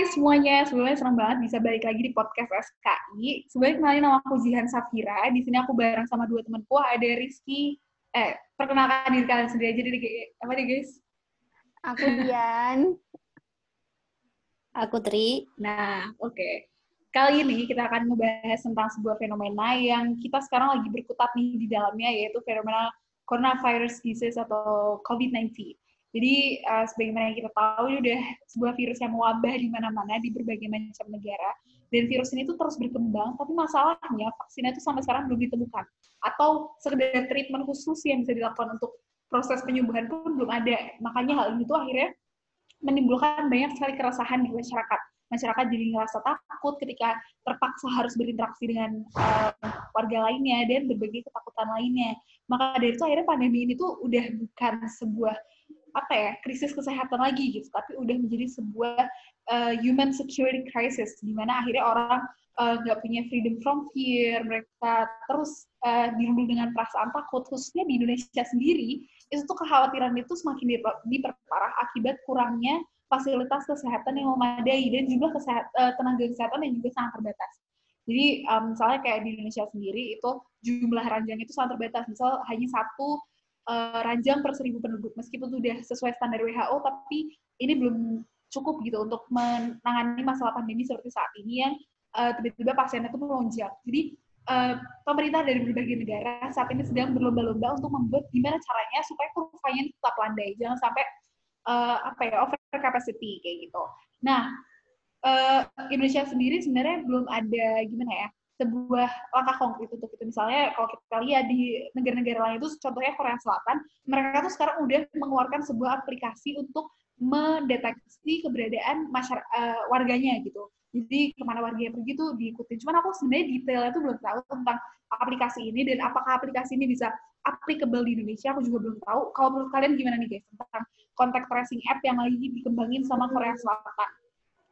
Hai semuanya, sebelumnya senang banget bisa balik lagi di podcast SKI. Sebelumnya kenalin nama aku Jihan Safira. Di sini aku bareng sama dua temanku, ada Rizky. Eh, perkenalkan diri kalian sendiri aja deh, apa nih guys? Aku Dian. Aku Tri. Nah, oke. Okay. Kali ini kita akan membahas tentang sebuah fenomena yang kita sekarang lagi berkutat nih di dalamnya, yaitu fenomena coronavirus disease atau COVID-19. Jadi uh, sebagaimana yang kita tahu ini udah sebuah virus yang mewabah di mana-mana di berbagai macam negara dan virus ini tuh terus berkembang tapi masalahnya vaksinnya itu sampai sekarang belum ditemukan atau sekedar treatment khusus yang bisa dilakukan untuk proses penyembuhan pun belum ada. Makanya hal ini tuh akhirnya menimbulkan banyak sekali keresahan di masyarakat. Masyarakat jadi ngerasa takut ketika terpaksa harus berinteraksi dengan uh, warga lainnya dan berbagai ketakutan lainnya. Maka dari itu akhirnya pandemi ini tuh udah bukan sebuah apa ya krisis kesehatan lagi gitu tapi udah menjadi sebuah uh, human security crisis di mana akhirnya orang eh, nggak uh, punya freedom from fear mereka terus uh, dirundung dengan perasaan takut khususnya di Indonesia sendiri itu tuh kekhawatiran itu semakin diperparah akibat kurangnya fasilitas kesehatan yang memadai dan jumlah kesehat, uh, tenaga kesehatan yang juga sangat terbatas. Jadi um, misalnya kayak di Indonesia sendiri itu jumlah ranjang itu sangat terbatas. Misal hanya satu uh, ranjang per seribu penduduk meskipun sudah sesuai standar WHO tapi ini belum cukup gitu untuk menangani masalah pandemi seperti saat ini yang uh, tiba-tiba pasiennya itu melonjak. Jadi uh, pemerintah dari berbagai negara saat ini sedang berlomba-lomba untuk membuat gimana caranya supaya kurvanya tetap landai, jangan sampai uh, apa ya over capacity kayak gitu. Nah, uh, Indonesia sendiri sebenarnya belum ada gimana ya sebuah langkah konkret untuk itu. Misalnya kalau kita lihat di negara-negara lain itu, contohnya Korea Selatan, mereka tuh sekarang udah mengeluarkan sebuah aplikasi untuk mendeteksi keberadaan uh, warganya gitu. Jadi ke mana warganya pergi tuh diikutin. Cuman aku sebenarnya detailnya tuh belum tahu tentang aplikasi ini dan apakah aplikasi ini bisa applicable di Indonesia. Aku juga belum tahu. Kalau menurut kalian gimana nih guys tentang contact tracing app yang lagi dikembangin sama Korea Selatan?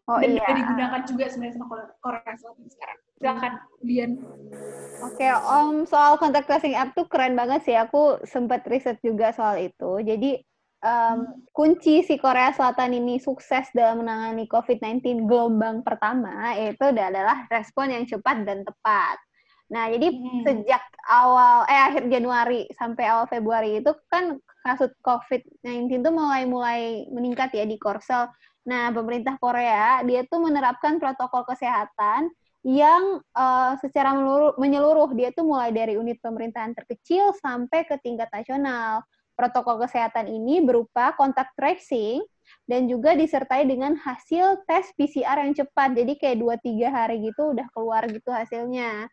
Oh, dan iya. digunakan juga sebenarnya sama Korea Selatan sekarang. Silakan, Dian. Oke, okay, Om, soal contact tracing app tuh keren banget sih. Aku sempat riset juga soal itu. Jadi, um, kunci si Korea Selatan ini sukses dalam menangani COVID-19 gelombang pertama itu adalah respon yang cepat dan tepat. Nah, jadi hmm. sejak awal eh akhir Januari sampai awal Februari itu kan kasus COVID-19 itu mulai-mulai meningkat ya di Korsel Nah, pemerintah Korea dia tuh menerapkan protokol kesehatan yang uh, secara menyeluruh dia tuh mulai dari unit pemerintahan terkecil sampai ke tingkat nasional. Protokol kesehatan ini berupa kontak tracing dan juga disertai dengan hasil tes PCR yang cepat. Jadi kayak 2-3 hari gitu udah keluar gitu hasilnya.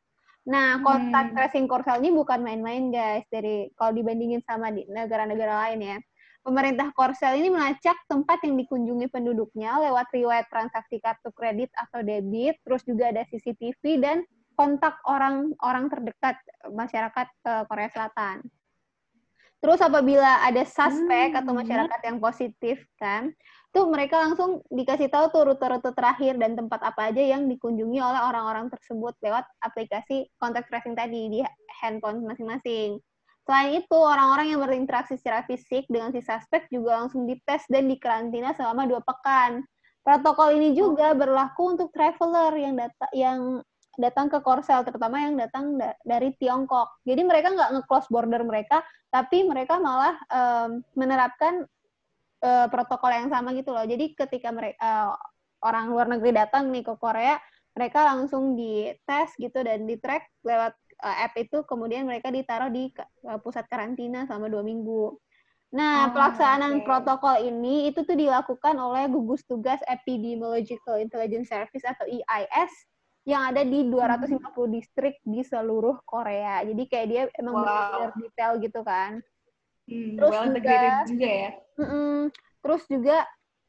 Nah, kontak hmm. tracing Korsel ini bukan main-main guys dari kalau dibandingin sama di negara-negara lain ya pemerintah Korsel ini melacak tempat yang dikunjungi penduduknya lewat riwayat transaksi kartu kredit atau debit, terus juga ada CCTV dan kontak orang-orang terdekat masyarakat ke Korea Selatan. Terus apabila ada suspek hmm. atau masyarakat yang positif kan, tuh mereka langsung dikasih tahu tuh rute-rute terakhir dan tempat apa aja yang dikunjungi oleh orang-orang tersebut lewat aplikasi contact tracing tadi di handphone masing-masing. Selain itu, orang-orang yang berinteraksi secara fisik dengan si suspek juga langsung dites dan dikarantina selama dua pekan. Protokol ini juga berlaku untuk traveler yang data yang datang ke Korsel, terutama yang datang da dari Tiongkok. Jadi mereka nggak nge-close border mereka, tapi mereka malah um, menerapkan uh, protokol yang sama gitu loh. Jadi ketika mereka uh, orang luar negeri datang nih ke Korea, mereka langsung dites gitu dan di lewat app itu kemudian mereka ditaruh di uh, pusat karantina selama dua minggu. Nah, oh, pelaksanaan okay. protokol ini itu tuh dilakukan oleh gugus tugas Epidemiological Intelligence Service atau EIS yang ada di 250 hmm. distrik di seluruh Korea. Jadi kayak dia emang wow. benar detail gitu kan. Hmm, terus well juga, juga ya. Mm -mm, terus juga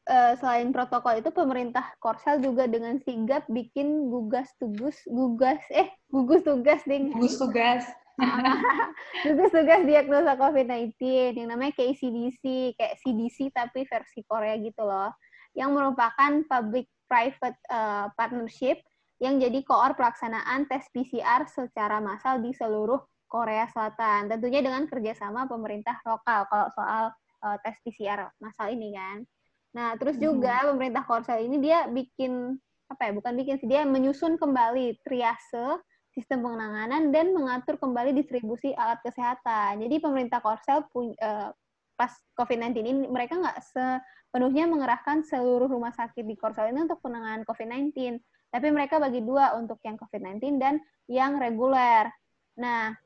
uh, selain protokol itu pemerintah Korsel juga dengan sigap bikin gugas tugas gugas eh gugus tugas ding. Gugus tugas. Gugus tugas diagnosa COVID-19 yang namanya KCDC kayak CDC tapi versi Korea gitu loh. Yang merupakan public private uh, partnership yang jadi koor pelaksanaan tes PCR secara massal di seluruh Korea Selatan. Tentunya dengan kerjasama pemerintah lokal kalau soal uh, tes PCR massal ini kan Nah, terus juga hmm. pemerintah Korsel ini dia bikin apa ya? Bukan bikin sih, dia menyusun kembali triase sistem penanganan dan mengatur kembali distribusi alat kesehatan. Jadi pemerintah Korsel punya uh, pas COVID-19 ini mereka nggak sepenuhnya mengerahkan seluruh rumah sakit di Korsel ini untuk penanganan COVID-19, tapi mereka bagi dua untuk yang COVID-19 dan yang reguler. Nah,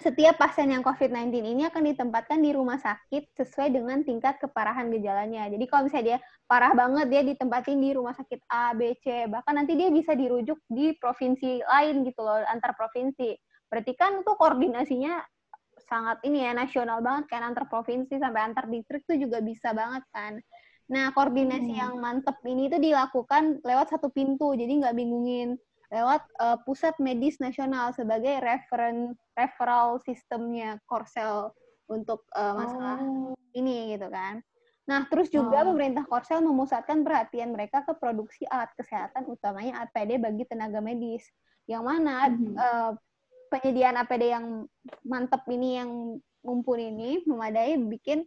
setiap pasien yang COVID-19 ini akan ditempatkan di rumah sakit sesuai dengan tingkat keparahan gejalanya. Jadi kalau misalnya dia parah banget, dia ditempatin di rumah sakit A, B, C. Bahkan nanti dia bisa dirujuk di provinsi lain gitu loh, antar provinsi. Berarti kan itu koordinasinya sangat ini ya, nasional banget kan, antar provinsi sampai antar distrik itu juga bisa banget kan. Nah, koordinasi hmm. yang mantep ini tuh dilakukan lewat satu pintu, jadi nggak bingungin lewat uh, Pusat Medis Nasional sebagai referen referral sistemnya Korsel untuk uh, masalah oh. ini gitu kan. Nah, terus juga oh. pemerintah Korsel memusatkan perhatian mereka ke produksi alat kesehatan utamanya APD bagi tenaga medis. Yang mana mm -hmm. uh, penyediaan APD yang mantap ini yang mumpuni ini memadai bikin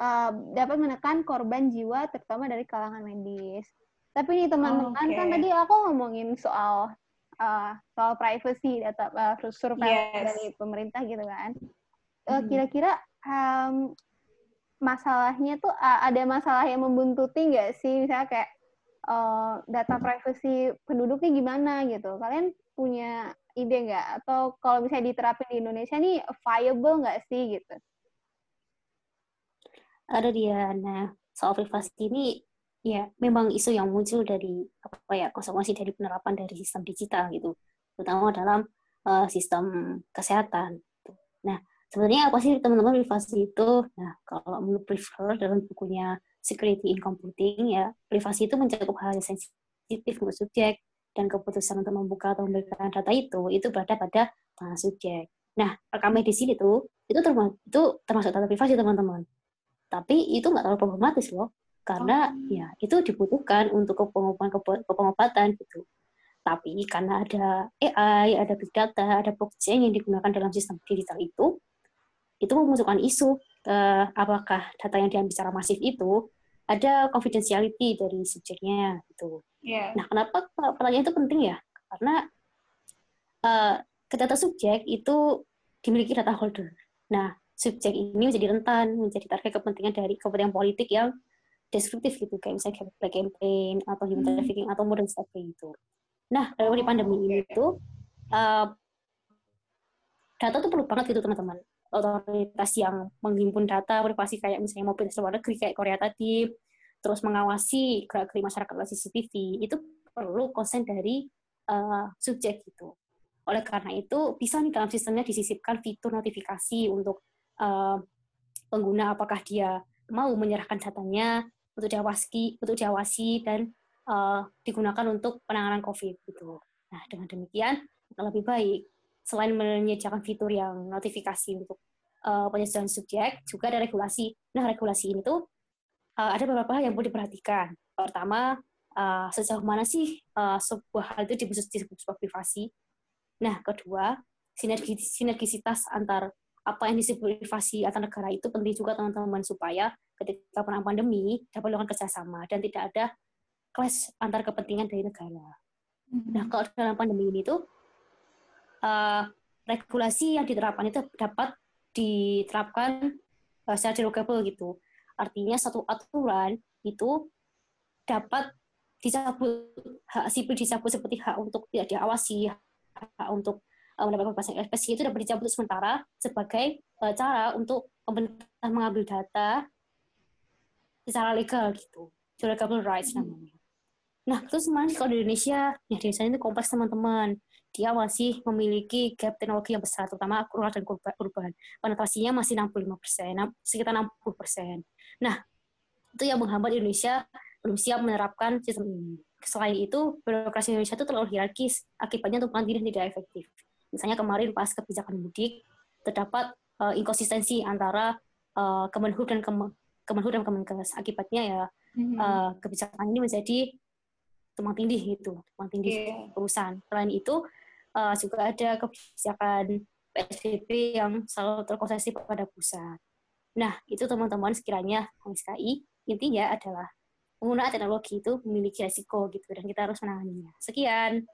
uh, dapat menekan korban jiwa terutama dari kalangan medis. Tapi nih teman-teman oh, okay. kan tadi aku ngomongin soal uh, soal privacy data uh, survei yes. dari pemerintah gitu kan. Uh, kira-kira um, masalahnya tuh uh, ada masalah yang membuntuti nggak sih misalnya kayak uh, data privacy penduduknya gimana gitu? Kalian punya ide nggak? Atau kalau misalnya diterapin di Indonesia nih viable nggak sih gitu? Ada dia. Nah, soal privasi ini ya memang isu yang muncul dari apa ya konsekuensi dari penerapan dari sistem digital gitu terutama dalam uh, sistem kesehatan nah sebenarnya apa sih teman-teman privasi itu nah kalau menurut prefer dalam bukunya Security in Computing ya privasi itu mencakup hal yang sensitif untuk subjek dan keputusan untuk membuka atau memberikan data itu itu berada pada tangan subjek. Nah, rekam medis ini tuh itu termasuk itu termasuk data privasi teman-teman. Tapi itu nggak terlalu problematis loh karena oh. ya itu dibutuhkan untuk kepengobatan, kepengobatan gitu. Tapi karena ada AI, ada big data, ada blockchain yang digunakan dalam sistem digital itu, itu memunculkan isu uh, apakah data yang diambil secara masif itu ada confidentiality dari subjeknya gitu. Yeah. Nah, kenapa pertanyaan itu penting ya? Karena uh, data subjek itu dimiliki data holder. Nah, subjek ini menjadi rentan, menjadi target kepentingan dari kepentingan politik yang deskriptif gitu kayak misalnya black campaign atau human hmm. trafficking atau modern slavery itu. Nah dari pandemi ini tuh uh, data tuh perlu banget gitu teman-teman. Otoritas yang menghimpun data privasi kayak misalnya mobil luar negeri kayak Korea tadi, terus mengawasi gerak-gerik masyarakat lewat CCTV itu perlu konsen dari uh, subjek gitu. Oleh karena itu bisa nih dalam sistemnya disisipkan fitur notifikasi untuk uh, pengguna apakah dia mau menyerahkan datanya untuk diawasi, untuk diawasi dan uh, digunakan untuk penanganan COVID gitu. Nah, dengan demikian lebih baik selain menyediakan fitur yang notifikasi untuk uh, penyelesaian subjek, juga ada regulasi. Nah, regulasi ini tuh uh, ada beberapa hal yang perlu diperhatikan. Pertama, uh, sejauh mana sih uh, sebuah hal itu disebut sebuah privasi. Nah, kedua, sinergi sinergisitas antar apa yang disebut privasi antar negara itu penting juga teman-teman supaya ketika pandemi dapat melakukan kerjasama dan tidak ada clash antar kepentingan dari negara. Mm-hmm. Nah, kalau dalam pandemi ini tuh uh, regulasi yang diterapkan itu dapat diterapkan uh, secara derogable gitu. Artinya satu aturan itu dapat dicabut hak sipil dicabut seperti hak untuk tidak diawasi, hak untuk uh, mendapatkan pasang ekspresi itu dapat dicabut sementara sebagai uh, cara untuk pemerintah mengambil data secara legal gitu. Judicial rights hmm. namanya. Nah terus mana kalau di Indonesia ya di Indonesia itu kompleks teman-teman. Dia masih memiliki gap teknologi yang besar terutama rural dan urban penetrasinya masih 65 persen sekitar 60 persen. Nah itu yang menghambat Indonesia belum siap menerapkan sistem ini. Selain itu birokrasi Indonesia itu terlalu hierarkis. Akibatnya tumpang tindih tidak efektif. Misalnya kemarin pas kebijakan mudik terdapat uh, inkonsistensi antara uh, Kemenhub dan Kem Kemenhub dan Kemenkes. Akibatnya ya mm-hmm. uh, kebijakan ini menjadi tumpang tindih gitu, tumpang tindih yeah. perusahaan. Selain itu uh, juga ada kebijakan PSBB yang selalu terkonsentrasi pada pusat. Nah, itu teman-teman sekiranya HMSKI intinya adalah penggunaan teknologi itu memiliki resiko gitu dan kita harus menanganinya. Sekian.